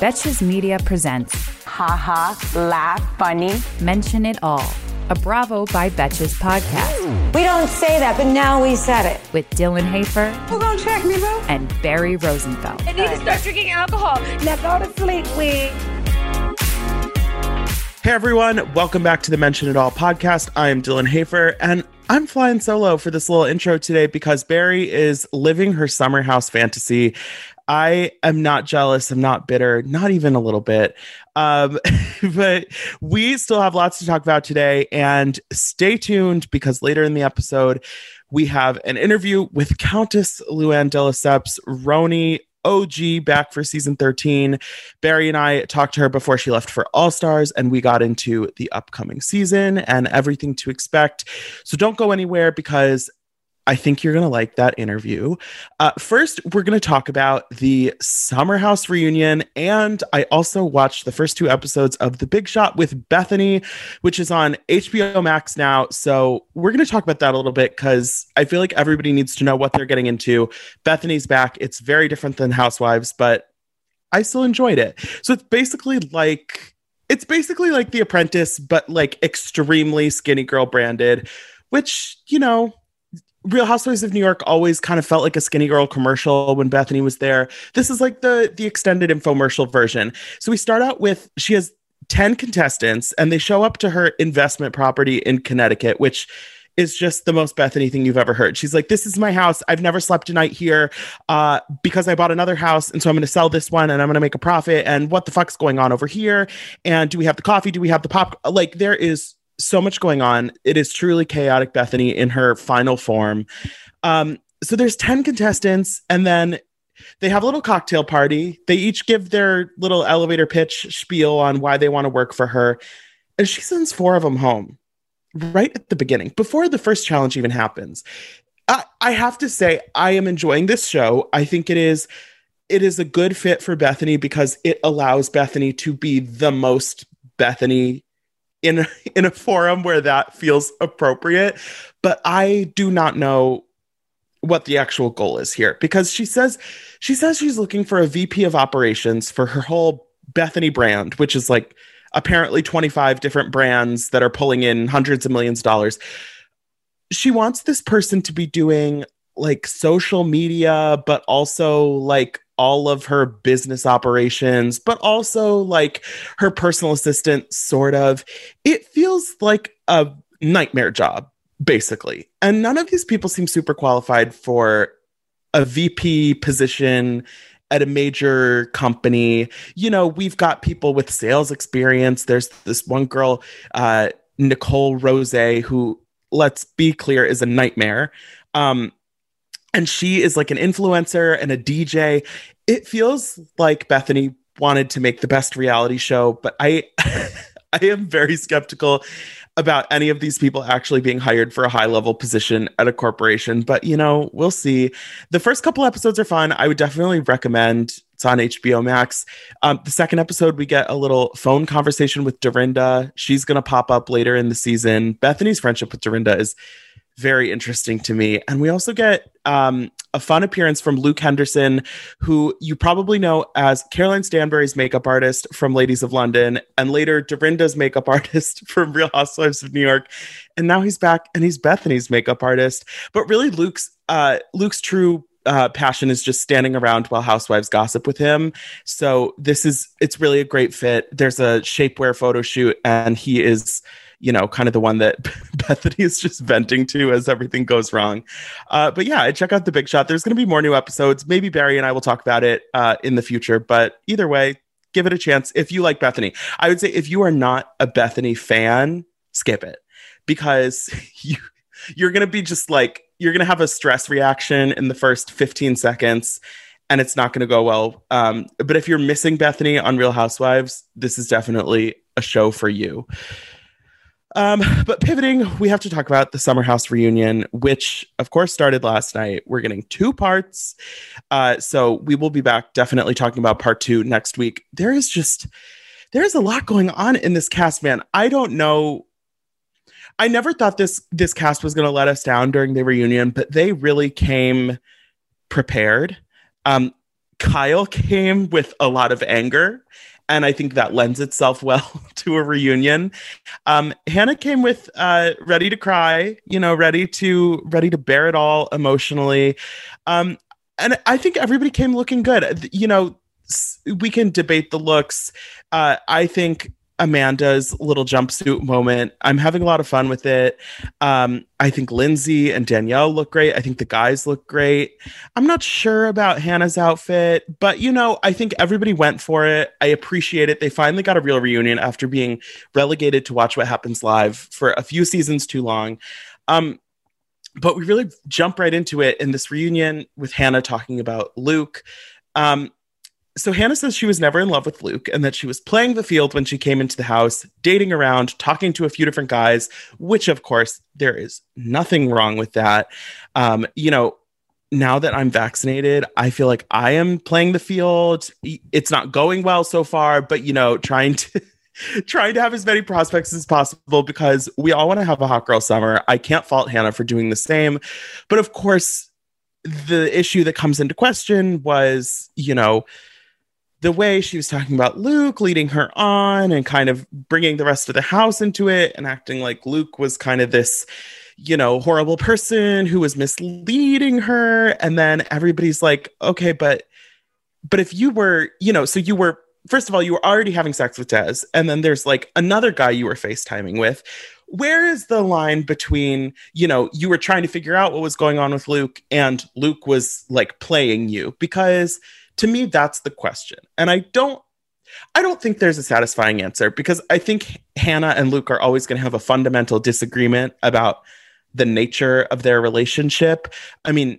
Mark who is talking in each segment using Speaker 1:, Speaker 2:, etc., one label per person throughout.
Speaker 1: Betches Media presents
Speaker 2: Ha Ha, laugh, funny.
Speaker 1: Mention It All, a Bravo by Betches podcast
Speaker 2: We don't say that, but now we said it.
Speaker 1: with Dylan Hafer
Speaker 2: Who gonna check me, bro?
Speaker 1: and Barry Rosenfeld.
Speaker 3: I need to start drinking alcohol.
Speaker 2: Now go to sleep, we.
Speaker 4: Hey everyone, welcome back to the Mention It All podcast. I am Dylan Hafer and I'm flying solo for this little intro today because Barry is living her summer house fantasy. I am not jealous. I'm not bitter, not even a little bit. Um, but we still have lots to talk about today. And stay tuned because later in the episode, we have an interview with Countess Luann de Lesseps, RHONY OG back for season 13. Barry and I talked to her before she left for All Stars, and we got into the upcoming season and everything to expect. So don't go anywhere because I think you're going to like that interview. Uh, first, we're going to talk about the Summer House reunion. And I also watched the first two episodes of The Big Shot with Bethany, which is on HBO Max now. So we're going to talk about that a little bit because I feel like everybody needs to know what they're getting into. Bethany's back. It's very different than Housewives, but I still enjoyed it. So it's basically like. It's basically like The Apprentice, but like extremely skinny girl branded, which, you know, Real Housewives of New York always kind of felt like a skinny girl commercial when Bethany was there. This is like the the extended infomercial version. So we start out with she has 10 contestants and they show up to her investment property in Connecticut, which is just the most Bethany thing you've ever heard. She's like, This is my house. I've never slept a night here uh, because I bought another house. And so I'm going to sell this one and I'm going to make a profit. And what the fuck's going on over here? And do we have the coffee? Do we have the pop? Like, there is so much going on. It is truly chaotic Bethany in her final form. Um, so there's 10 contestants, and then they have a little cocktail party. They each give their little elevator pitch spiel on why they want to work for her. And she sends four of them home right at the beginning, before the first challenge even happens. I, I have to say, I am enjoying this show. I think it is it is a good fit for Bethany because it allows Bethany to be the most Bethany in in a forum where that feels appropriate but i do not know what the actual goal is here because she says she says she's looking for a vp of operations for her whole bethany brand which is like apparently 25 different brands that are pulling in hundreds of millions of dollars. She wants this person to be doing like social media but also like all of her business operations, but also like her personal assistant, sort of. It feels like a nightmare job, basically. And none of these people seem super qualified for a VP position at a major company. You know, we've got people with sales experience. There's this one girl, uh, Nicole Rose, who, let's be clear, is a nightmare. Um, and she is like an influencer and a DJ. It feels like Bethany wanted to make the best reality show, but I I am very skeptical about any of these people actually being hired for a high level position at a corporation, but you know, we'll see. The first couple episodes are fun. I would definitely recommend it's on HBO Max. Um, the second episode, we get a little phone conversation with Dorinda. She's going to pop up later in the season. Bethany's friendship with Dorinda is very interesting to me. And we also get um, a fun appearance from Luke Henderson, who you probably know as Caroline Stanbury's makeup artist from Ladies of London, and later Dorinda's makeup artist from Real Housewives of New York. And now he's back and he's Bethany's makeup artist. But really, Luke's uh, Luke's true uh, passion is just standing around while housewives gossip with him. So this is it's really a great fit. There's a shapewear photo shoot, and he is you know, kind of the one that Bethany is just venting to as everything goes wrong. Uh, but yeah, check out The Big Shot. There's going to be more new episodes. Maybe Barry and I will talk about it uh, in the future. But either way, give it a chance if you like Bethany. I would say if you are not a Bethany fan, skip it because you you're going to be just like you're going to have a stress reaction in the first 15 seconds and it's not going to go well. Um, but if you're missing Bethany on Real Housewives, this is definitely a show for you. Um, but pivoting, we have to talk about the Summer House reunion, which of course started last night. We're getting two parts. Uh, so we will be back definitely talking about part two next week. There is just, there's a lot going on in this cast, man. I don't know. I never thought this this cast was going to let us down during the reunion, but they really came prepared. Um, Kyle came with a lot of anger and I think that lends itself well to a reunion. Um, Hannah came with uh, ready to cry, you know, ready to ready to bear it all emotionally, um, and I think everybody came looking good. You know, we can debate the looks. Uh, I think Amanda's little jumpsuit moment. I'm having a lot of fun with it. Um, I think Lindsay and Danielle look great. I think the guys look great. I'm not sure about Hannah's outfit, but you know, I think everybody went for it. I appreciate it. They finally got a real reunion after being relegated to watch what happens live for a few seasons too long. Um, but we really jump right into it in this reunion with Hannah talking about Luke. Um, so Hannah says she was never in love with Luke and that she was playing the field when she came into the house, dating around, talking to a few different guys, which of course there is nothing wrong with that. Um, you know, now that I'm vaccinated, I feel like I am playing the field. It's not going well so far, but you know, trying to trying to have as many prospects as possible because we all want to have a hot girl summer. I can't fault Hannah for doing the same. But of course, the issue that comes into question was, you know, the way she was talking about Luke leading her on and kind of bringing the rest of the house into it and acting like Luke was kind of this, you know, horrible person who was misleading her. And then everybody's like, okay, but, but if you were, you know, so you were, first of all, you were already having sex with Des, and then there's like another guy you were FaceTiming with. Where is the line between, you know, you were trying to figure out what was going on with Luke and Luke was like playing you? Because, to me, that's the question. And I don't I don't think there's a satisfying answer because I think Hannah and Luke are always going to have a fundamental disagreement about the nature of their relationship. I mean,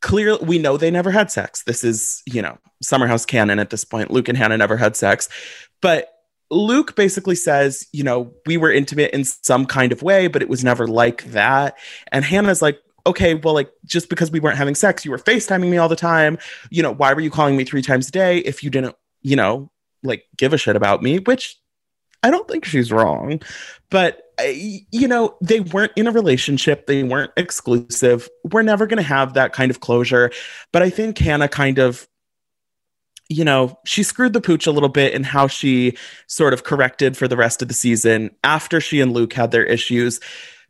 Speaker 4: clearly we know they never had sex. This is, you know, Summerhouse canon at this point. Luke and Hannah never had sex. But Luke basically says, you know, we were intimate in some kind of way, but it was never like that. And Hannah's like, okay, well, like just because we weren't having sex, you were FaceTiming me all the time. You know, why were you calling me three times a day if you didn't, you know, like give a shit about me? Which I don't think she's wrong. But, uh, you know, they weren't in a relationship, they weren't exclusive. We're never going to have that kind of closure. But I think Hannah kind of you know, she screwed the pooch a little bit in how she sort of corrected for the rest of the season after she and Luke had their issues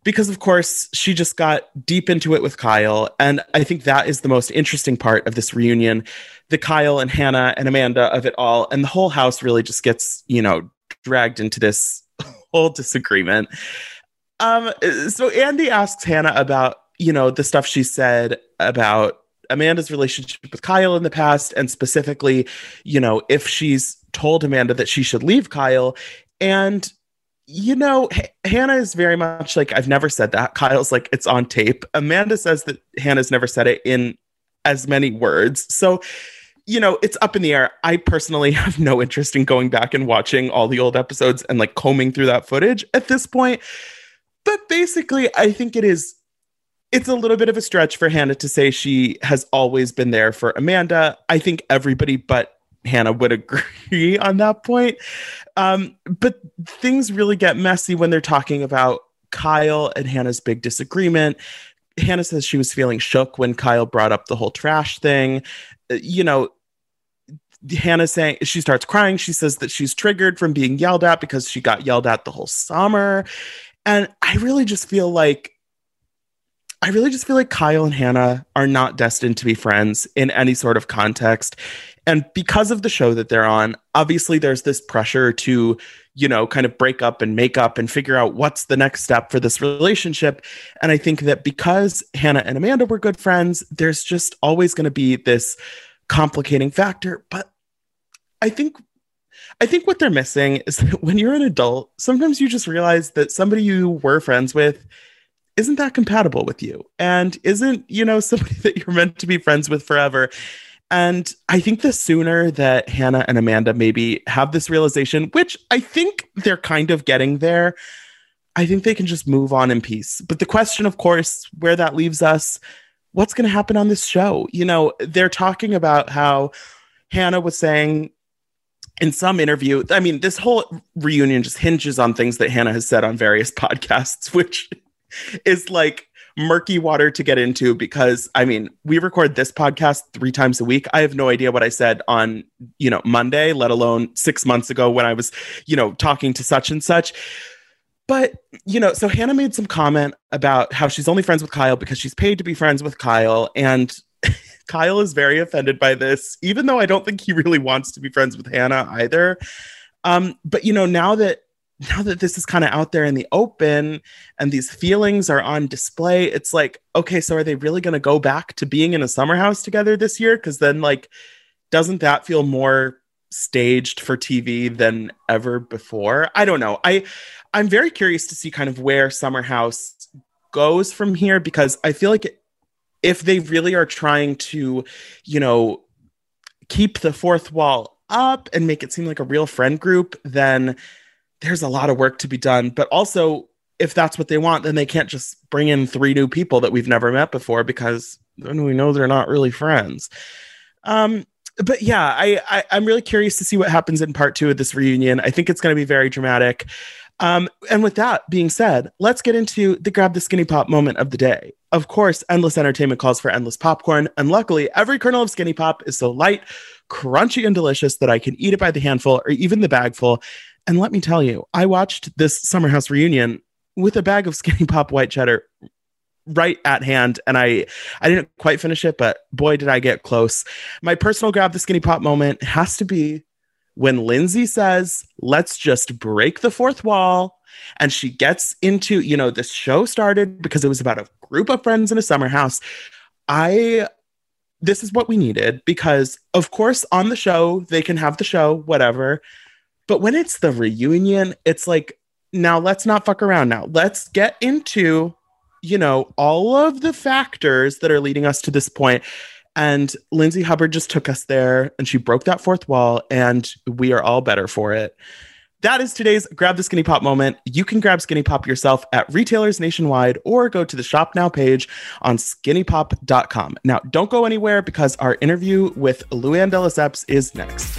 Speaker 4: because of course she just got deep into it with Kyle. And I think that is the most interesting part of this reunion the Kyle and Hannah and Amanda of it all. And the whole house really just gets you know dragged into this whole disagreement. Um so Andy asks Hannah about you know the stuff she said about Amanda's relationship with Kyle in the past and specifically you know if she's told Amanda that she should leave Kyle. And you know, H- Hannah is very much like, I've never said that. Kyle's like, it's on tape. Amanda says that Hannah's never said it in as many words. So, you know, it's up in the air. I personally have no interest in going back and watching all the old episodes and like combing through that footage at this point. But basically, I think it is it's a little bit of a stretch for Hannah to say she has always been there for Amanda. I think everybody but Hannah would agree on that point. Um, but things really get messy when they're talking about Kyle and Hannah's big disagreement. Hannah says she was feeling shook when Kyle brought up the whole trash thing. Uh, you know, Hannah saying she starts crying. She says that she's triggered from being yelled at because she got yelled at the whole summer. And I really just feel like I really just feel like Kyle and Hannah are not destined to be friends in any sort of context. And because of the show that they're on, obviously there's this pressure to, you know, kind of break up and make up and figure out what's the next step for this relationship. And I think that because Hannah and Amanda were good friends, there's just always going to be this complicating factor. But I think I think what they're missing is that when you're an adult, sometimes you just realize that somebody you were friends with isn't that compatible with you and isn't, you know, somebody that you're meant to be friends with forever. And I think the sooner that Hannah and Amanda maybe have this realization, which I think they're kind of getting there, I think they can just move on in peace. But the question, of course, where that leaves us, what's going to happen on this show? You know, they're talking about how Hannah was saying in some interview, I mean, this whole reunion just hinges on things that Hannah has said on various podcasts, which is like murky water to get into because I mean, we record this podcast three times a week. I have no idea what I said on, you know, Monday, let alone six months ago when I was, you know, talking to such and such. But, you know, so Hannah made some comment about how she's only friends with Kyle because she's paid to be friends with Kyle. And Kyle is very offended by this, even though I don't think he really wants to be friends with Hannah either. Um, but you know, now that now that this is kind of out there in the open and these feelings are on display, it's like, okay, so are they really going to go back to being in a summer house together this year? Because then, like, doesn't that feel more staged for TV than ever before? I don't know. I I'm very curious to see kind of where Summer House goes from here because I feel like if they really are trying to, you know, keep the fourth wall up and make it seem like a real friend group, then there's a lot of work to be done. But also, if that's what they want, then they can't just bring in three new people that we've never met before because then we know they're not really friends. Um, but yeah, I, I I'm really curious to see what happens in part two of this reunion. I think it's going to be very dramatic. Um, and with that being said, let's get into the grab the skinny pop moment of the day. Of course, endless entertainment calls for endless popcorn, and luckily, every kernel of skinny pop is so light, crunchy, and delicious that I can eat it by the handful or even the bagful. And let me tell you, I watched this summer house reunion with a bag of skinny pop white cheddar right at hand and i i didn't quite finish it but boy did i get close. My personal grab the skinny pop moment has to be when lindsay says let's just break the fourth wall and she gets into you know this show started because it was about a group of friends in a summer house. I this is what we needed because of course on the show they can have the show whatever but when it's the reunion, it's like, now let's not fuck around now. Let's get into, you know, all of the factors that are leading us to this point. And Lindsay Hubbard just took us there and she broke that fourth wall, and we are all better for it. That is today's Grab the Skinny Pop moment. You can grab Skinny Pop yourself at retailers nationwide or go to the Shop Now page on skinnypop.com. Now, don't go anywhere because our interview with Luann de Lesseps is next.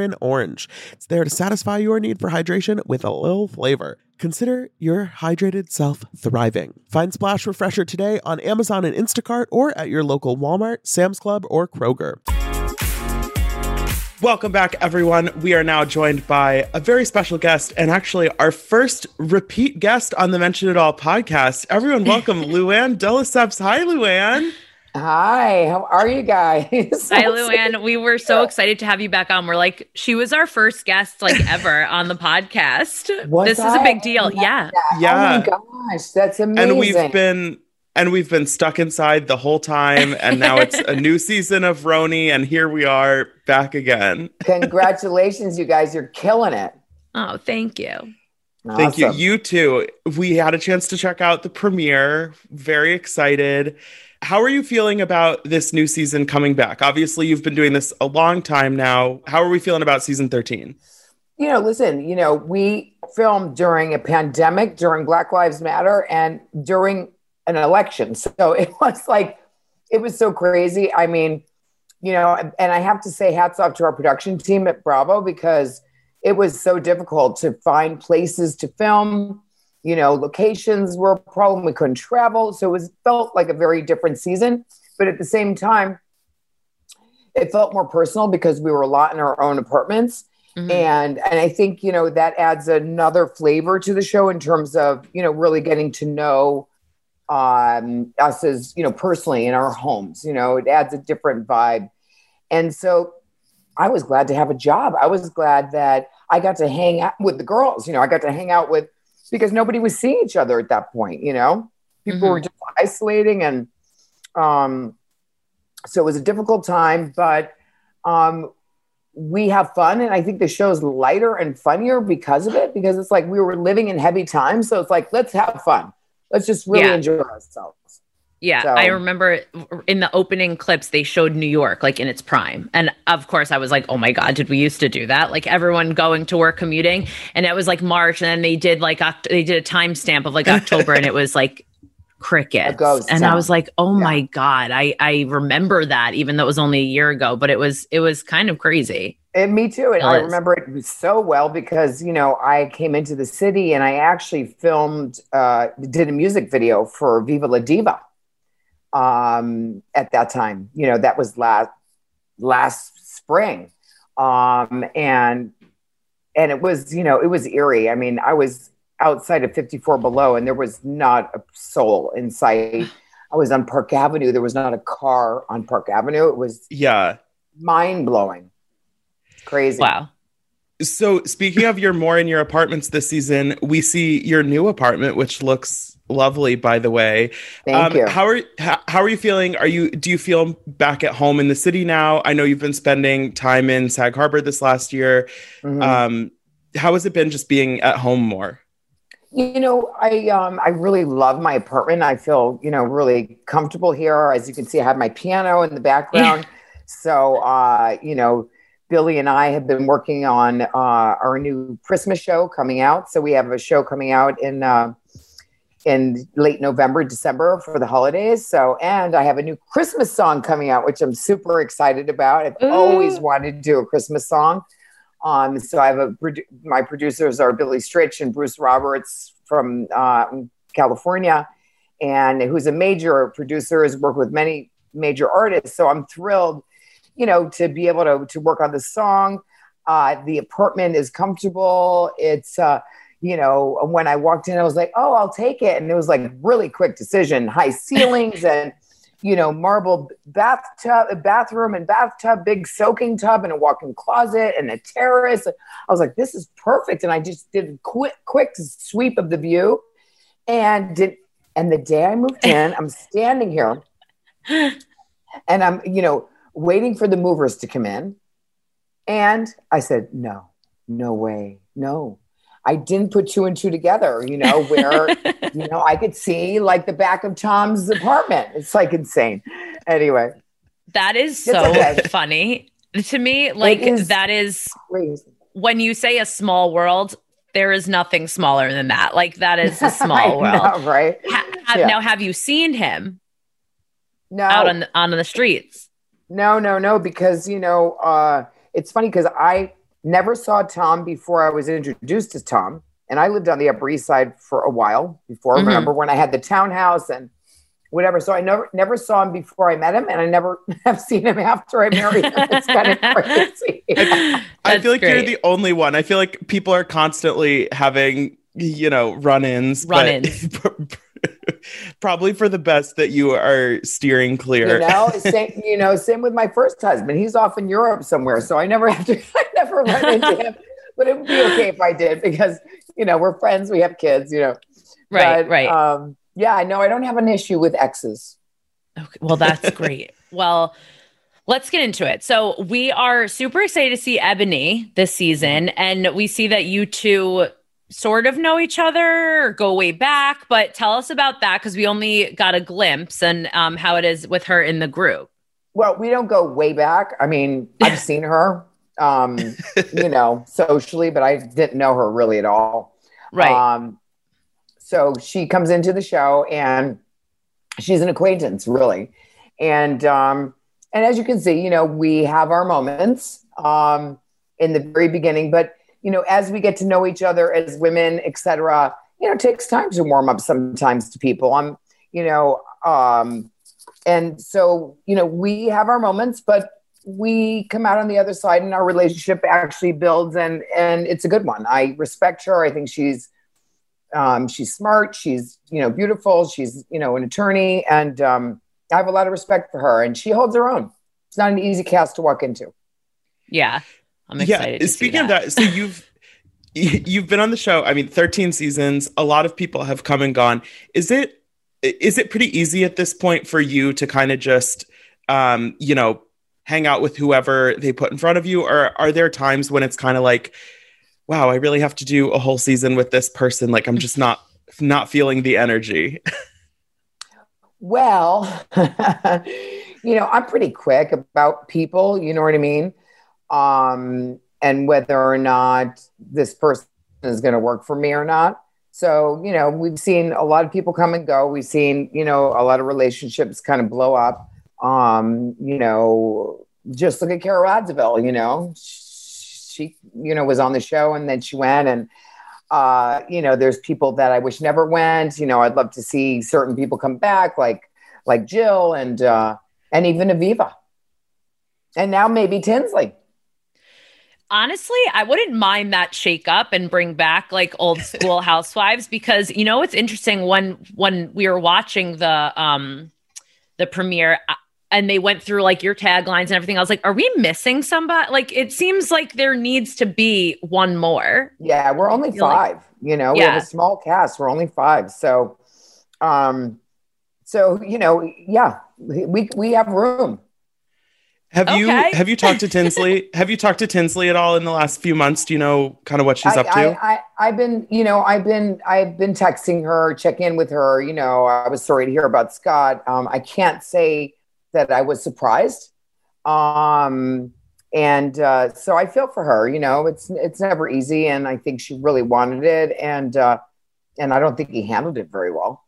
Speaker 4: Mandarin Orange. It's there to satisfy your need for hydration with a little flavor. Consider your hydrated self thriving. Find Splash Refresher today on Amazon and Instacart or at your local Walmart, Sam's Club, or Kroger. Welcome back, everyone. We are now joined by a very special guest and actually our first repeat guest on the Mention It All podcast. Everyone, welcome Luann de Hi, Luann.
Speaker 3: Hi, how are you guys?
Speaker 5: Hi, Luann. We were so excited to have you back on. We're like, she was our first guest, like ever, on the podcast. this is a big deal. Yeah.
Speaker 4: Yeah.
Speaker 3: Oh my oh gosh, that's amazing.
Speaker 4: And we've been and we've been stuck inside the whole time, and now it's a new season of RHONY and here we are back again.
Speaker 3: Congratulations, you guys! You're killing it.
Speaker 5: Oh, thank you.
Speaker 4: Awesome. Thank you. You too. We had a chance to check out the premiere. Very excited. How are you feeling about this new season coming back? Obviously, you've been doing this a long time now. How are we feeling about season 13?
Speaker 3: You know, listen, you know, we filmed during a pandemic, during Black Lives Matter, and during an election. So it was like, it was so crazy. I mean, you know, and I have to say hats off to our production team at Bravo because it was so difficult to find places to film. You know, locations were a problem. We couldn't travel. So it was felt like a very different season. But at the same time, it felt more personal because we were a lot in our own apartments. Mm-hmm. And and I think, you know, that adds another flavor to the show in terms of, you know, really getting to know um, us as, you know, personally in our homes. You know, it adds a different vibe. And so I was glad to have a job. I was glad that I got to hang out with the girls. You know, I got to hang out with because nobody was seeing each other at that point. You know, people mm-hmm. were just isolating, and um, so it was a difficult time. But um, we have fun, and I think the show's lighter and funnier because of it. Because it's like we were living in heavy times, so it's like let's have fun. Let's just really yeah. enjoy ourselves.
Speaker 5: Yeah, so. I remember in the opening clips they showed New York like in its prime. And of course I was like, "Oh my god, did we used to do that?" Like everyone going to work commuting and it was like March and then they did like they did a timestamp of like October and it was like crickets. And I was like, "Oh yeah. my god, I I remember that even though it was only a year ago, but it was it was kind of crazy."
Speaker 3: And me too. And I remember it so well because, you know, I came into the city and I actually filmed, uh, did a music video for Viva La Diva um, at that time. You know, that was last last spring, um, and and it was you know it was eerie. I mean, I was outside of 54 below, and there was not a soul in sight. I was on Park Avenue. There was not a car on Park Avenue. It was
Speaker 4: yeah,
Speaker 3: mind blowing, crazy.
Speaker 5: Wow.
Speaker 4: So speaking of your more in your apartments this season, we see your new apartment, which looks lovely by the way.
Speaker 3: Thank um, you.
Speaker 4: how are how, how, are you feeling? Are you do you feel back at home in the city now? I know you've been spending time in sag harbor this last year. Mm-hmm. um, how has it been just being at home more?
Speaker 3: You know i um i really love my apartment. I feel you know really comfortable here. As you can see i have my piano in the background. So uh you know billy and i have been working on uh our new christmas show coming out. So we have a show coming out in uh in late November, December for the holidays. So, and I have a new Christmas song coming out, which I'm super excited about. I've Ooh. always wanted to do a Christmas song. Um, so I have a my producers are Billy Stritch and Bruce Roberts from uh, California, and who's a major producer, has worked with many major artists. So I'm thrilled, you know, to be able to to work on the song. Uh, the apartment is comfortable. It's uh, you know, when I walked in, I was like, oh, I'll take it. And it was like really quick decision, high ceilings and, you know, marble bathtub, bathroom and bathtub, big soaking tub and a walk-in closet and a terrace. I was like, this is perfect. And I just did a quick, quick sweep of the view and did, and the day I moved in, I'm standing here and I'm, you know, waiting for the movers to come in. And I said, no, no way, no, I didn't put two and two together, you know, where, you know, I could see like the back of Tom's apartment. It's like insane. Anyway.
Speaker 5: That is so okay. funny. To me, like is that is crazy. when you say a small world, there is nothing smaller than that. Like that is a small world.
Speaker 3: Know, right.
Speaker 5: Ha- yeah. Now, have you seen him?
Speaker 3: No.
Speaker 5: Out on the, on the streets?
Speaker 3: No, no, no, because you know, uh, it's funny because I Never saw Tom before I was introduced to Tom. And I lived on the Upper East Side for a while before. Mm-hmm. Remember when I had the townhouse and whatever. So I never never saw him before I met him, and I never have seen him after I married him. It's kind of crazy.
Speaker 4: I feel like great. you're the only one. I feel like people are constantly having you know run-ins,
Speaker 5: run-ins.
Speaker 4: probably for the best that you are steering clear.
Speaker 3: You know, same, you know, same with my first husband. He's off in Europe somewhere, so I never have to. I never run into him. But it would be okay if I did because you know we're friends. We have kids. You know,
Speaker 5: right, but, right.
Speaker 3: Um, yeah, I know. I don't have an issue with exes.
Speaker 5: Okay, well, that's great. well. Let's get into it. So, we are super excited to see Ebony this season, and we see that you two sort of know each other or go way back, but tell us about that because we only got a glimpse and um, how it is with her in the group.
Speaker 3: Well, we don't go way back. I mean, I've seen her, um, you know, socially, but I didn't know her really at all.
Speaker 5: Right.
Speaker 3: Um, so she comes into the show and she's an acquaintance, really. And um, and as you can see, you know, we have our moments um, in the very beginning, but you know, as we get to know each other as women, etc., you know, it takes time to warm up sometimes to people. I'm, you know, um, and so, you know, we have our moments, but we come out on the other side and our relationship actually builds and and it's a good one. I respect her. I think she's um, she's smart. She's you know beautiful. She's you know an attorney, and um, I have a lot of respect for her. And she holds her own. It's not an easy cast to walk into.
Speaker 5: Yeah, I'm excited.
Speaker 4: Yeah, speaking that. of that, so you've you've been on the show. I mean, 13 seasons. A lot of people have come and gone. Is it is it pretty easy at this point for you to kind of just um, you know hang out with whoever they put in front of you, or are there times when it's kind of like wow, I really have to do a whole season with this person. Like I'm just not not feeling the energy.
Speaker 3: well, you know, I'm pretty quick about people, you know what I mean? Um, and whether or not this person is going to work for me or not. So, you know, we've seen a lot of people come and go. We've seen, you know, a lot of relationships kind of blow up. Um, you know, just look at Carole Radziwill, you know, she, you know, was on the show and then she went and uh, you know, there's people that I wish never went. You know, I'd love to see certain people come back, like like Jill and uh, and even Aviva, and now maybe Tinsley.
Speaker 5: Honestly, I wouldn't mind that shake up and bring back like old school housewives because you know it's interesting when when we were watching the um the premiere and they went through like your taglines and everything. I was like, are we missing somebody? Like, it seems like there needs to be one more.
Speaker 3: Yeah, we're only five. Like, you know, yeah. we have a small cast. We're only five. So, um, so you know, yeah, we we have room.
Speaker 4: Have okay. you have you talked to Tinsley? have you talked to Tinsley at all in the last few months? Do you know kind of what she's
Speaker 3: I,
Speaker 4: up to?
Speaker 3: I, I have been, you know, I've been I've been texting her, check in with her. You know, I was sorry to hear about Scott. Um, I can't say that I was surprised. Um, and uh, so I feel for her. You know, it's it's never easy, and I think she really wanted it, and uh, and I don't think he handled it very well.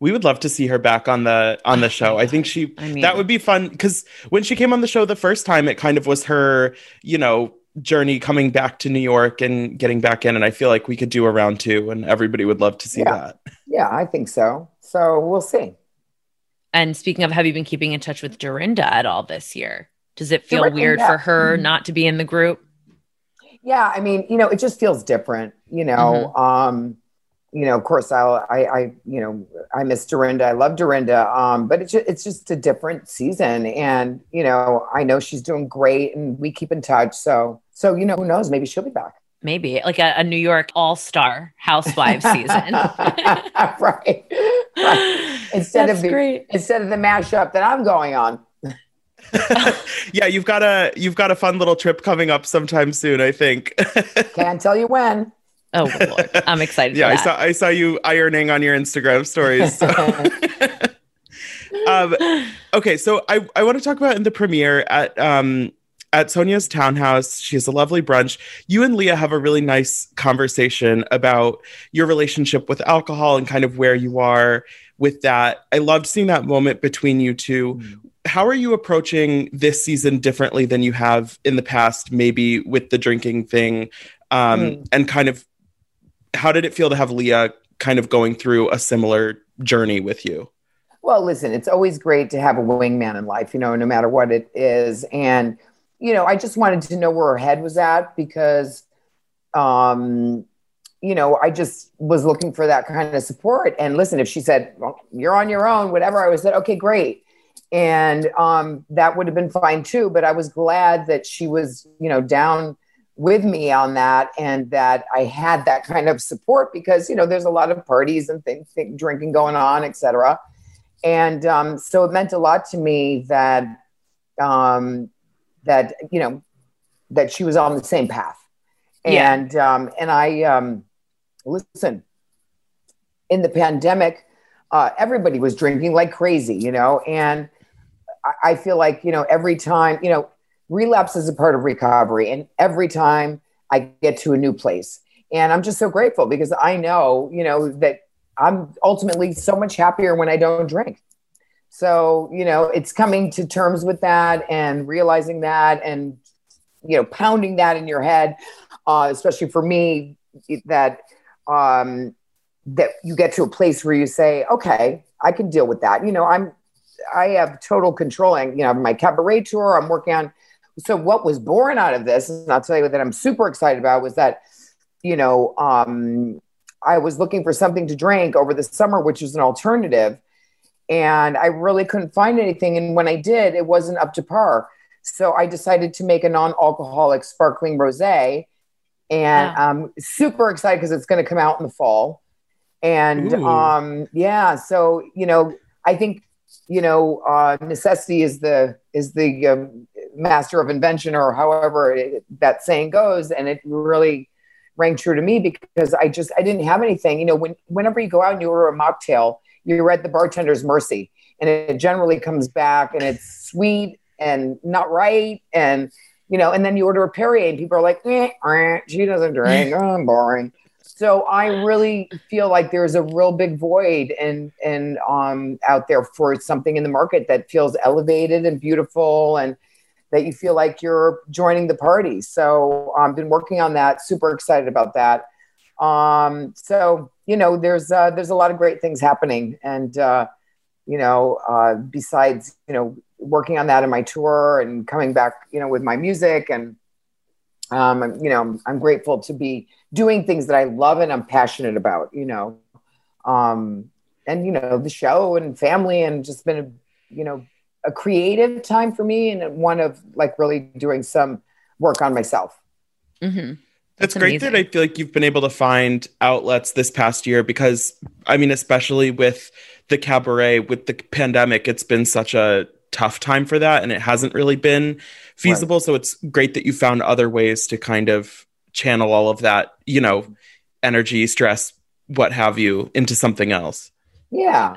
Speaker 4: We would love to see her back on the on the show. I think she I mean, that would be fun because when she came on the show the first time, it kind of was her, you know, journey coming back to New York and getting back in. And I feel like we could do a round two, and everybody would love to see
Speaker 3: yeah.
Speaker 4: that.
Speaker 3: Yeah, I think so. So we'll see.
Speaker 5: And speaking of, have you been keeping in touch with Dorinda at all this year? Does it feel Dorinda, weird for her mm-hmm. not to be in the group?
Speaker 3: Yeah, I mean, you know, it just feels different. You know, mm-hmm. um, you know, of course, I'll, I, I, you know, I miss Dorinda. I love Dorinda, um, but it's just, it's just a different season, and you know, I know she's doing great, and we keep in touch. So, so you know, who knows? Maybe she'll be back.
Speaker 5: Maybe like a, a New York All Star Housewives season,
Speaker 3: right? right. Instead That's of the great. instead of the mashup that I'm going on.
Speaker 4: yeah, you've got a you've got a fun little trip coming up sometime soon. I think.
Speaker 3: Can't tell you when.
Speaker 5: Oh Lord, I'm excited.
Speaker 4: yeah, I saw I saw you ironing on your Instagram stories. So. um, okay, so I I want to talk about in the premiere at um at Sonja's townhouse. She has a lovely brunch. You and Leah have a really nice conversation about your relationship with alcohol and kind of where you are with that. I loved seeing that moment between you 2 mm. How are you approaching this season differently than you have in the past, maybe with the drinking thing? Um, mm. And kind of how did it feel to have Leah kind of going through a similar journey with you?
Speaker 3: Well, listen, it's always great to have a wingman in life, you know, no matter what it is. And, you know, I just wanted to know where her head was at because, um, you know, I just was looking for that kind of support. And listen, if she said, well, you're on your own, whatever, I was said, okay, great. And um, that would have been fine too. But I was glad that she was, you know, down with me on that and that I had that kind of support because, you know, there's a lot of parties and things, things drinking going on, etc. And um, so it meant a lot to me that, um, that, you know, that she was on the same path. Yeah. And, um, and I, um, listen, in the pandemic, uh, everybody was drinking like crazy, you know, and I, I feel like, you know, every time, you know, relapse is a part of recovery. And every time I get to a new place, and I'm just so grateful because I know, you know, that I'm ultimately so much happier when I don't drink. So, you know, it's coming to terms with that and realizing that and, you know, pounding that in your head uh, especially for me, that um, that you get to a place where you say, okay, I can deal with that. You know, I'm I have total controlling. You know, my cabaret tour. I'm working on. So what was born out of this, and I'll tell you that I'm super excited about was that, you know, um, I was looking for something to drink over the summer, which is an alternative, and I really couldn't find anything. And when I did, it wasn't up to par. So I decided to make a non-alcoholic sparkling rosé, and
Speaker 5: Wow.
Speaker 3: I'm super excited because it's going to come out in the fall. And um, yeah, so you know, I think you know, uh, necessity is the is the um, master of invention, or however it, that saying goes. And it really rang true to me because I just I didn't have anything. You know, when whenever you go out and you order a mocktail, you're at the bartender's mercy, and it generally comes back and it's sweet and not right, and you know, and then you order a Perrier, and people are like, eh, eh, she doesn't drink, oh, boring. So I really feel like there's a real big void and and um out there for something in the market that feels elevated and beautiful and that you feel like you're joining the party. So I've been working on that. Super excited about that. Um, so you know, there's uh, there's a lot of great things happening, and uh, you know, uh, besides you know working on that in my tour and coming back, you know, with my music and um, you know, I'm, I'm grateful to be doing things that I love and I'm passionate about, you know, um, and, you know, the show and family and just been, a, you know, a creative time for me and one of like really doing some work on myself.
Speaker 5: hmm
Speaker 4: That's
Speaker 5: That's
Speaker 4: great that I feel like you've been able to find outlets this past year because, I mean, especially with the cabaret, with the pandemic, it's been such a tough time for that and it hasn't really been feasible. So it's great that you found other ways to kind of channel all of that, you know, energy, stress, what have you, into something else.
Speaker 3: Yeah.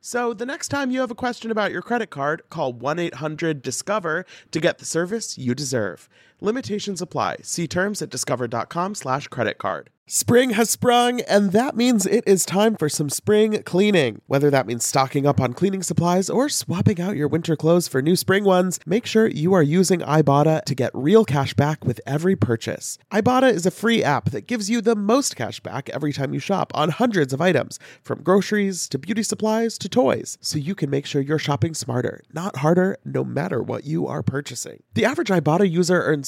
Speaker 4: So the next time you have a question about your credit card, call 1 800 Discover to get the service you deserve. Limitations apply. See terms at discover.com/slash credit card. Spring has sprung, and that means it is time for some spring cleaning. Whether that means stocking up on cleaning supplies or swapping out your winter clothes for new spring ones, make sure you are using Ibotta to get real cash back with every purchase. Ibotta is a free app that gives you the most cash back every time you shop on hundreds of items, from groceries to beauty supplies to toys, so you can make sure you're shopping smarter, not harder, no matter what you are purchasing. The average Ibotta user earns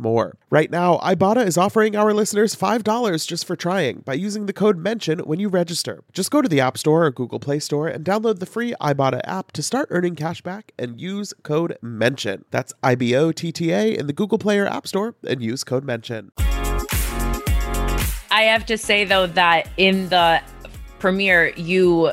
Speaker 4: more. Right now, Ibotta is offering our listeners $5 just for trying by using the code MENTION when you register. Just go to the App Store or Google Play Store and download the free Ibotta app to start earning cash back and use code MENTION. That's I B O T T A in the Google Play or App Store and use code MENTION.
Speaker 5: I have to say though that in the premiere you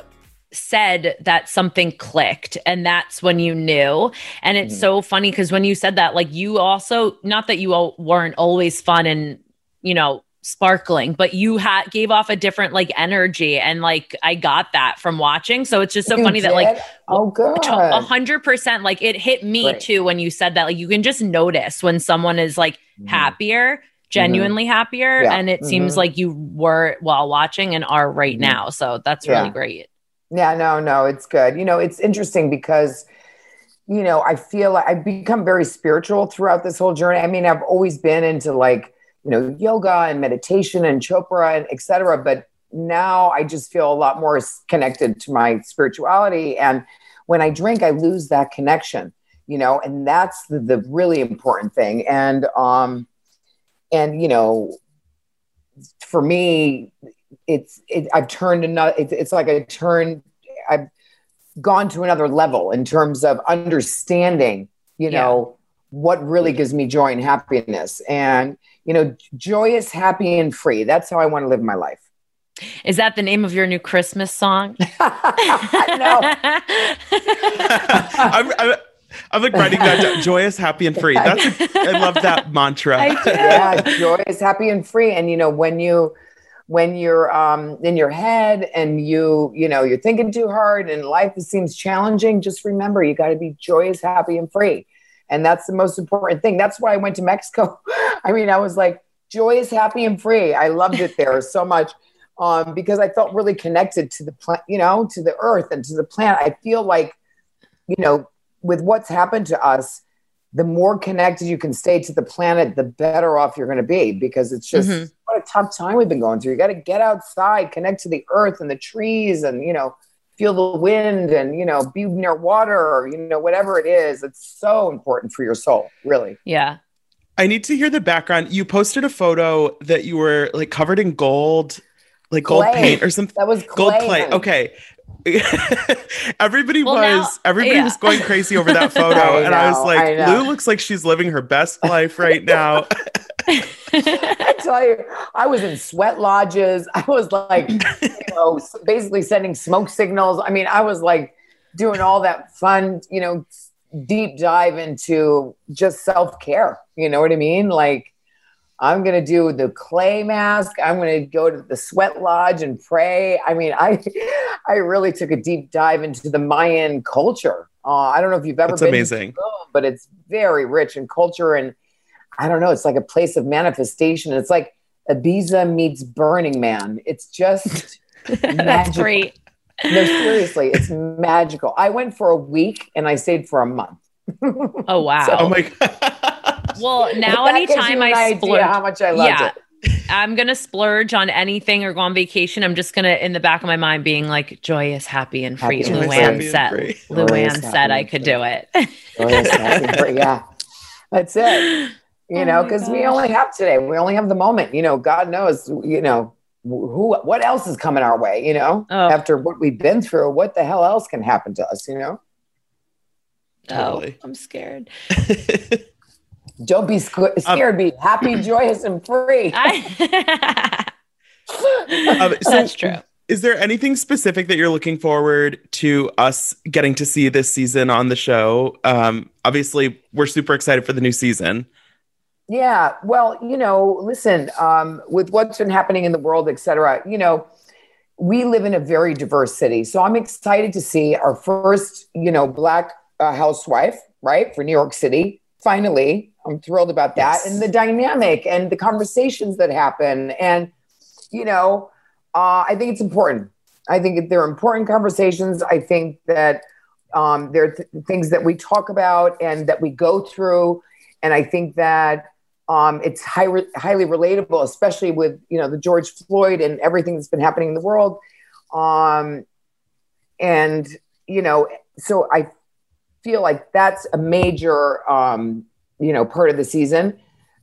Speaker 5: said that something clicked and that's when you knew and it's
Speaker 3: Mhm.
Speaker 5: so funny because when you said that like you also not that you all weren't always fun and you know sparkling but you had gave off a different like energy and like i got that from watching so it's just so
Speaker 3: You
Speaker 5: funny that like
Speaker 3: oh, good.
Speaker 5: a hundred percent like it hit me
Speaker 3: Great.
Speaker 5: too when you said that like you can just notice when someone is like
Speaker 3: Mhm.
Speaker 5: happier genuinely happier
Speaker 3: Yeah.
Speaker 5: and it seems
Speaker 3: Mhm.
Speaker 5: like you were while watching and are right
Speaker 3: Mhm.
Speaker 5: now so that's really great
Speaker 3: Yeah, no, no, it's good. You know, it's interesting because, you know, I feel like I've become very spiritual throughout this whole journey. I mean, I've always been into like, you know, yoga and meditation and Chopra and et cetera. But now I just feel a lot more connected to my spirituality. And when I drink, I lose that connection, you know, and that's the, the really important thing. And, um, and, you know, for me, it's it, I've turned another. It's, it's like a turn. I've gone to another level in terms of understanding. You know what really gives me joy and happiness, and you know, joyous, happy, and free. That's how I want to live my life.
Speaker 5: Is that the name of your new Christmas song?
Speaker 3: no.
Speaker 4: I'm, I'm, I'm like writing that down. Joyous, happy, and free. That's a, I love that mantra.
Speaker 5: I
Speaker 3: yeah, joyous, happy, and free. And you know, when you when you're um, in your head and you you know you're thinking too hard and life seems challenging, just remember you got to be joyous, happy, and free. And that's the most important thing. That's why I went to Mexico. I mean, I was like joyous, happy, and free. I loved it there so much um, because I felt really connected to the plant, you know, to the earth and to the planet. I feel like, you know, with what's happened to us, the more connected you can stay to the planet, the better off you're going to be because it's just
Speaker 5: Mhm.
Speaker 3: What a tough time we've been going through. You got to get outside, connect to the earth and the trees, and you know, feel the wind, and you know, be near water, or you know, whatever it is. It's so important for your soul, really.
Speaker 5: Yeah.
Speaker 4: I need to hear the background. You posted a photo that you were like covered in gold, like gold
Speaker 3: Clay.
Speaker 4: paint or something.
Speaker 3: That was
Speaker 4: Gold
Speaker 3: clay,
Speaker 4: clay. Okay. everybody
Speaker 5: Well,
Speaker 4: was
Speaker 5: now-
Speaker 4: everybody
Speaker 5: yeah.
Speaker 4: was going crazy over that photo,
Speaker 3: I
Speaker 4: and I was like,
Speaker 3: I.
Speaker 4: Lou looks like she's living her best life right now.
Speaker 3: I tell you, I was in sweat lodges. I was like, you know, basically sending smoke signals. I mean, I was like doing all that fun, you know, deep dive into just self care. You know what I mean? Like, I'm going to do the clay mask. I'm going to go to the sweat lodge and pray. I mean, I, I really took a deep dive into the Mayan culture. Uh, I don't know if you've ever
Speaker 4: That's
Speaker 3: been,
Speaker 4: amazing.
Speaker 3: Tulum, but it's very rich in culture and I don't know. It's like a place of manifestation. It's like Ibiza meets Burning Man. It's just
Speaker 5: That's
Speaker 3: magical.
Speaker 5: great.
Speaker 3: No, seriously, it's magical. I went for a week and I stayed for a month.
Speaker 5: Oh wow.
Speaker 3: So-
Speaker 4: Oh my god.
Speaker 5: well, now
Speaker 3: That gives
Speaker 5: anytime
Speaker 3: you an
Speaker 5: I
Speaker 3: idea
Speaker 5: splurge,
Speaker 3: how much I loved
Speaker 5: yeah,
Speaker 3: it.
Speaker 5: I'm gonna splurge on anything or go on vacation. I'm just gonna in the back of my mind being like joyous, happy, and free.
Speaker 3: Happy and
Speaker 5: Luann
Speaker 4: free.
Speaker 5: said.
Speaker 4: Happy
Speaker 5: Luann
Speaker 3: Joyous,
Speaker 5: said I could
Speaker 3: free.
Speaker 5: do it.
Speaker 3: Joyous, happy, free. Yeah, that's it. You
Speaker 5: Oh
Speaker 3: know, because we only have today. We only have the moment. You know, God knows. You know, who, what else is coming our way? You know,
Speaker 5: Oh.
Speaker 3: after what we've been through, what the hell else can happen to us? You know,
Speaker 4: Totally.
Speaker 5: Oh, I'm scared.
Speaker 3: don't be sc- scared. be happy, joyous, and free.
Speaker 5: I-
Speaker 4: Um, so
Speaker 5: That's true.
Speaker 4: Is there anything specific that you're looking forward to us getting to see this season on the show? Um, obviously, we're super excited for the new season.
Speaker 3: Yeah, well, you know, listen, um, with what's been happening in the world, et cetera, you know, we live in a very diverse city. So I'm excited to see our first, you know, Black uh, housewife, right, for New York City. Finally, I'm thrilled about that.
Speaker 4: Yes.
Speaker 3: And the dynamic and the conversations that happen. And, you know, uh, I think it's important. I think they're important conversations. I think that um, there are th- things that we talk about and that we go through. And I think that um, it's high, highly relatable, especially with you know the George Floyd and everything that's been happening in the world. Um, and you know, so I feel like that's a major um, you know part of the season,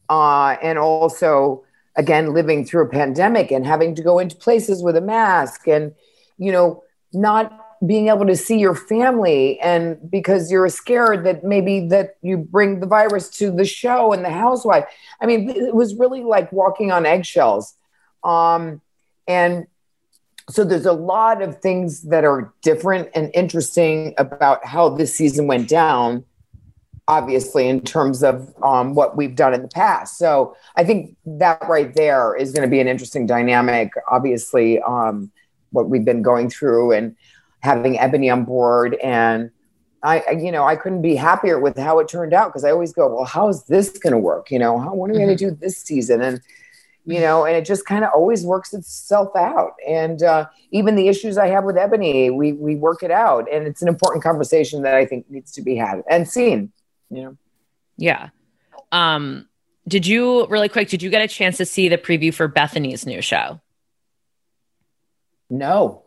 Speaker 3: uh, and also again living through a pandemic and having to go into places with a mask and you know not being able to see your family and because you're scared that maybe that you bring the virus to the show and the housewife. I mean it was really like walking on eggshells. Um, and so there's a lot of things that are different and interesting about how this season went down obviously in terms of um, what we've done in the past. So i think that right there is going to be an interesting dynamic obviously um, what we've been going through. And having Eboni on board. And I, you know, I couldn't be happier with how it turned out because I always go, well, how is this going to work? You know, how, what are we going to do this season? And, you know, and it just kind of always works itself out. And uh, even the issues I have with Eboni, we, we work it out. And it's an important conversation that I think needs to be had and seen, you know.
Speaker 5: Yeah. Um, did you really quick? Did you get a chance to see the preview for Bethenny's new show?
Speaker 3: No,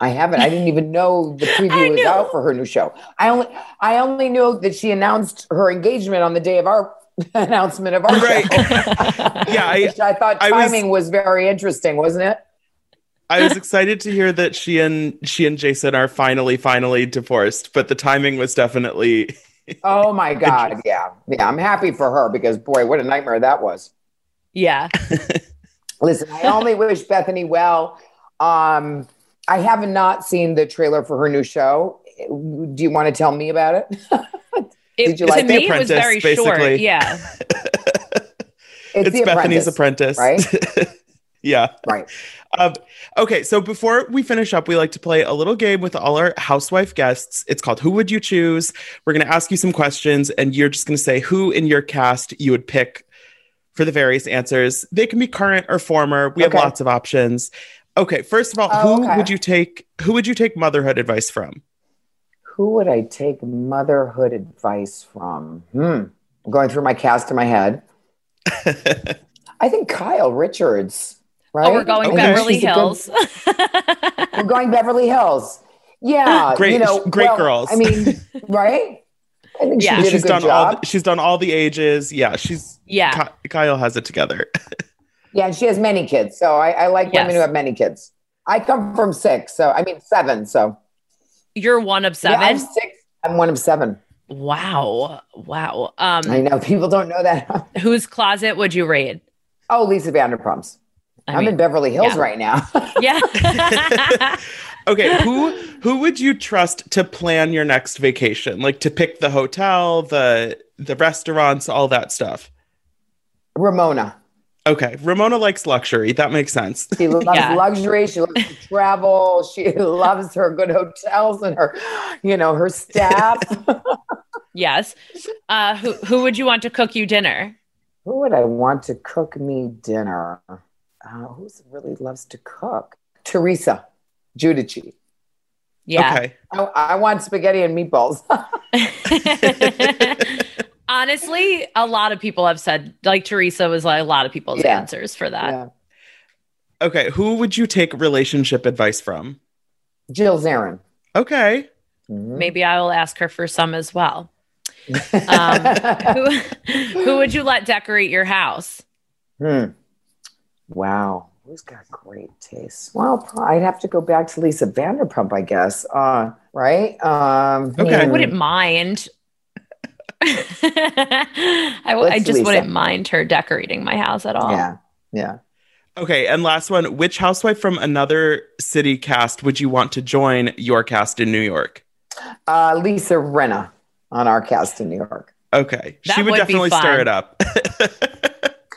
Speaker 3: I haven't. I didn't even know the preview was out for her new show. I only I only knew that she announced her engagement on the day of our announcement of our
Speaker 4: Right.
Speaker 3: show.
Speaker 4: Yeah, I-
Speaker 3: Which I thought
Speaker 4: I was-
Speaker 3: timing was, very interesting, wasn't it?
Speaker 4: I was excited to hear that she and she and Jason are finally finally divorced, but the timing was definitely
Speaker 3: Oh my God. Yeah. Yeah. I'm happy for her because, boy, what a nightmare that was.
Speaker 5: Yeah.
Speaker 3: Listen, I only wish Bethenny well. Um, I have not seen the trailer for her new show. Do you want to tell me about it?
Speaker 5: It,
Speaker 3: Did you
Speaker 5: to
Speaker 3: like
Speaker 5: me,
Speaker 4: The
Speaker 5: it was
Speaker 4: Apprentice,
Speaker 5: very short. Yeah.
Speaker 4: it's,
Speaker 3: The
Speaker 4: Bethenny's apprentice,
Speaker 3: right?
Speaker 4: yeah.
Speaker 3: Right.
Speaker 4: Um, okay, so before we finish up, we like to play a little game with all our housewife guests. It's called Who Would You Choose? We're going to ask you some questions, and you're just going to say who in your cast you would pick for the various answers. They can be current or former. We have lots of options. Okay, first of all,
Speaker 3: Oh,
Speaker 4: who
Speaker 3: okay.
Speaker 4: would you take? Who would you take motherhood advice from?
Speaker 3: Who would I take motherhood advice from? Hmm. I'm going through my cast in my head. I think Kyle Richards. Right?
Speaker 5: Oh, we're going
Speaker 4: Okay.
Speaker 5: Beverly
Speaker 3: She's a good-
Speaker 5: Hills.
Speaker 3: we're going Beverly Hills. Yeah,
Speaker 4: Great-
Speaker 3: you know,
Speaker 4: great
Speaker 3: well,
Speaker 4: girls.
Speaker 3: I mean, right? I think
Speaker 5: Yeah.
Speaker 3: she did
Speaker 4: she's
Speaker 3: a good
Speaker 4: done
Speaker 3: job.
Speaker 4: all. She's done all the ages. Yeah, she's.
Speaker 5: yeah.
Speaker 4: Ky- Kyle has it together.
Speaker 3: Yeah, and she has many kids, so I, I like women who have many kids. I come from six, so I mean seven. So
Speaker 5: You're one of
Speaker 3: Yeah, I'm six. I'm one of seven.
Speaker 5: wow. Wow. Um,
Speaker 3: I know people don't know that.
Speaker 5: whose closet would you raid?
Speaker 3: oh, Lisa Vanderpump's.
Speaker 5: I
Speaker 3: I'm in Beverly Hills
Speaker 5: yeah.
Speaker 3: right now.
Speaker 5: yeah.
Speaker 4: Okay, who who would you trust to plan your next vacation? Like to pick the hotel, the the restaurants, all that stuff.
Speaker 3: Ramona.
Speaker 4: Okay, Ramona likes luxury. That makes sense.
Speaker 3: She loves
Speaker 5: Yeah.
Speaker 3: luxury. She loves to travel. She loves her good hotels and her, you know, her staff.
Speaker 5: yes. Uh, who who would you want to cook you dinner?
Speaker 3: Who would I want to cook me dinner? Uh, who really loves to cook? Teresa Giudice.
Speaker 5: Yeah.
Speaker 4: Okay.
Speaker 3: I, I want spaghetti and meatballs.
Speaker 5: Honestly, a lot of people have said like Teresa was like a lot of people's
Speaker 3: Yeah.
Speaker 5: answers for that.
Speaker 3: yeah.
Speaker 4: Okay, who would you take relationship advice from?
Speaker 3: Jill Zarin.
Speaker 4: Okay.
Speaker 3: Mhm.
Speaker 5: Maybe I will ask her for some as well. Um, who, who would you let decorate your house?
Speaker 3: Hmm. Wow. Who's got great taste? Well, I'd have to go back to Lisa Vanderpump, I guess. Uh, right? Um,
Speaker 4: Okay.
Speaker 5: I
Speaker 3: hmm.
Speaker 5: wouldn't mind. I, w- I
Speaker 3: Let's
Speaker 5: just
Speaker 3: Lisa.
Speaker 5: wouldn't mind her decorating my house at all.
Speaker 3: Yeah. Yeah.
Speaker 4: Okay, and last one, which housewife from another city cast would you want to join your cast in New York?
Speaker 3: Uh, Lisa Rinna on our cast in New York.
Speaker 4: Okay.
Speaker 5: That
Speaker 4: she would,
Speaker 5: would
Speaker 4: definitely stir it up.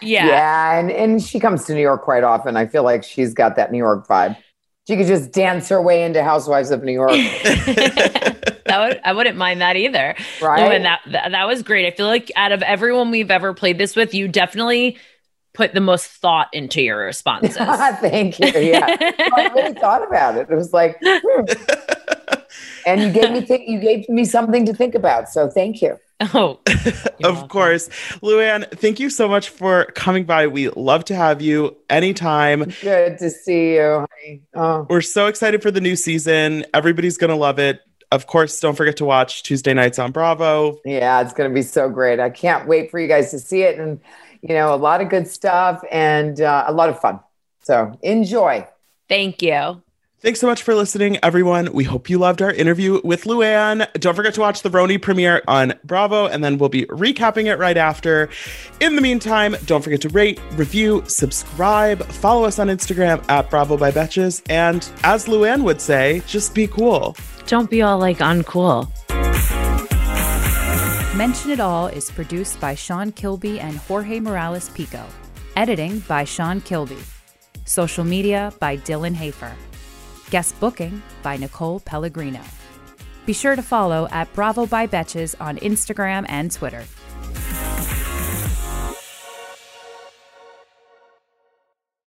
Speaker 5: Yeah.
Speaker 3: Yeah, and, and she comes to New York quite often. I feel like she's got that New York vibe. She could just dance her way into Housewives of New York,
Speaker 5: that would I wouldn't mind that either.
Speaker 3: right?
Speaker 5: Oh, and that, that that was great. I feel like out of everyone we've ever played this with, you definitely put the most thought into your responses.
Speaker 3: Thank you. Yeah, I really thought about it. It was like, hmm. and you gave me th- you gave me something to think about. So thank you.
Speaker 5: oh,
Speaker 4: of
Speaker 5: welcome.
Speaker 4: course. Luann, thank you so much for coming by. We love to have you anytime.
Speaker 3: Good to see you. honey. Oh,
Speaker 4: We're so excited for the new season. Everybody's going to love it. Of course, don't forget to watch Tuesday nights on Bravo.
Speaker 3: yeah, it's going to be so great. I can't wait for you guys to see it, and you know, a lot of good stuff and uh, a lot of fun. So enjoy.
Speaker 5: Thank you.
Speaker 4: Thanks so much for listening, everyone. We hope you loved our interview with Luann. Don't forget to watch the RHONY premiere on Bravo, and then we'll be recapping it right after. In the meantime, don't forget to rate, review, subscribe, follow us on Instagram at Bravo by Betches, and as Luann would say, just be cool.
Speaker 5: Don't be all like uncool.
Speaker 1: Mention It All is produced by Sean Kilby and Jorge Morales Pico. Editing by Sean Kilby. Social media by Dylan Hafer. Guest booking by Nicole Pellegrino. Be sure to follow at Bravo by Betches on Instagram and Twitter.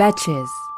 Speaker 1: Betches.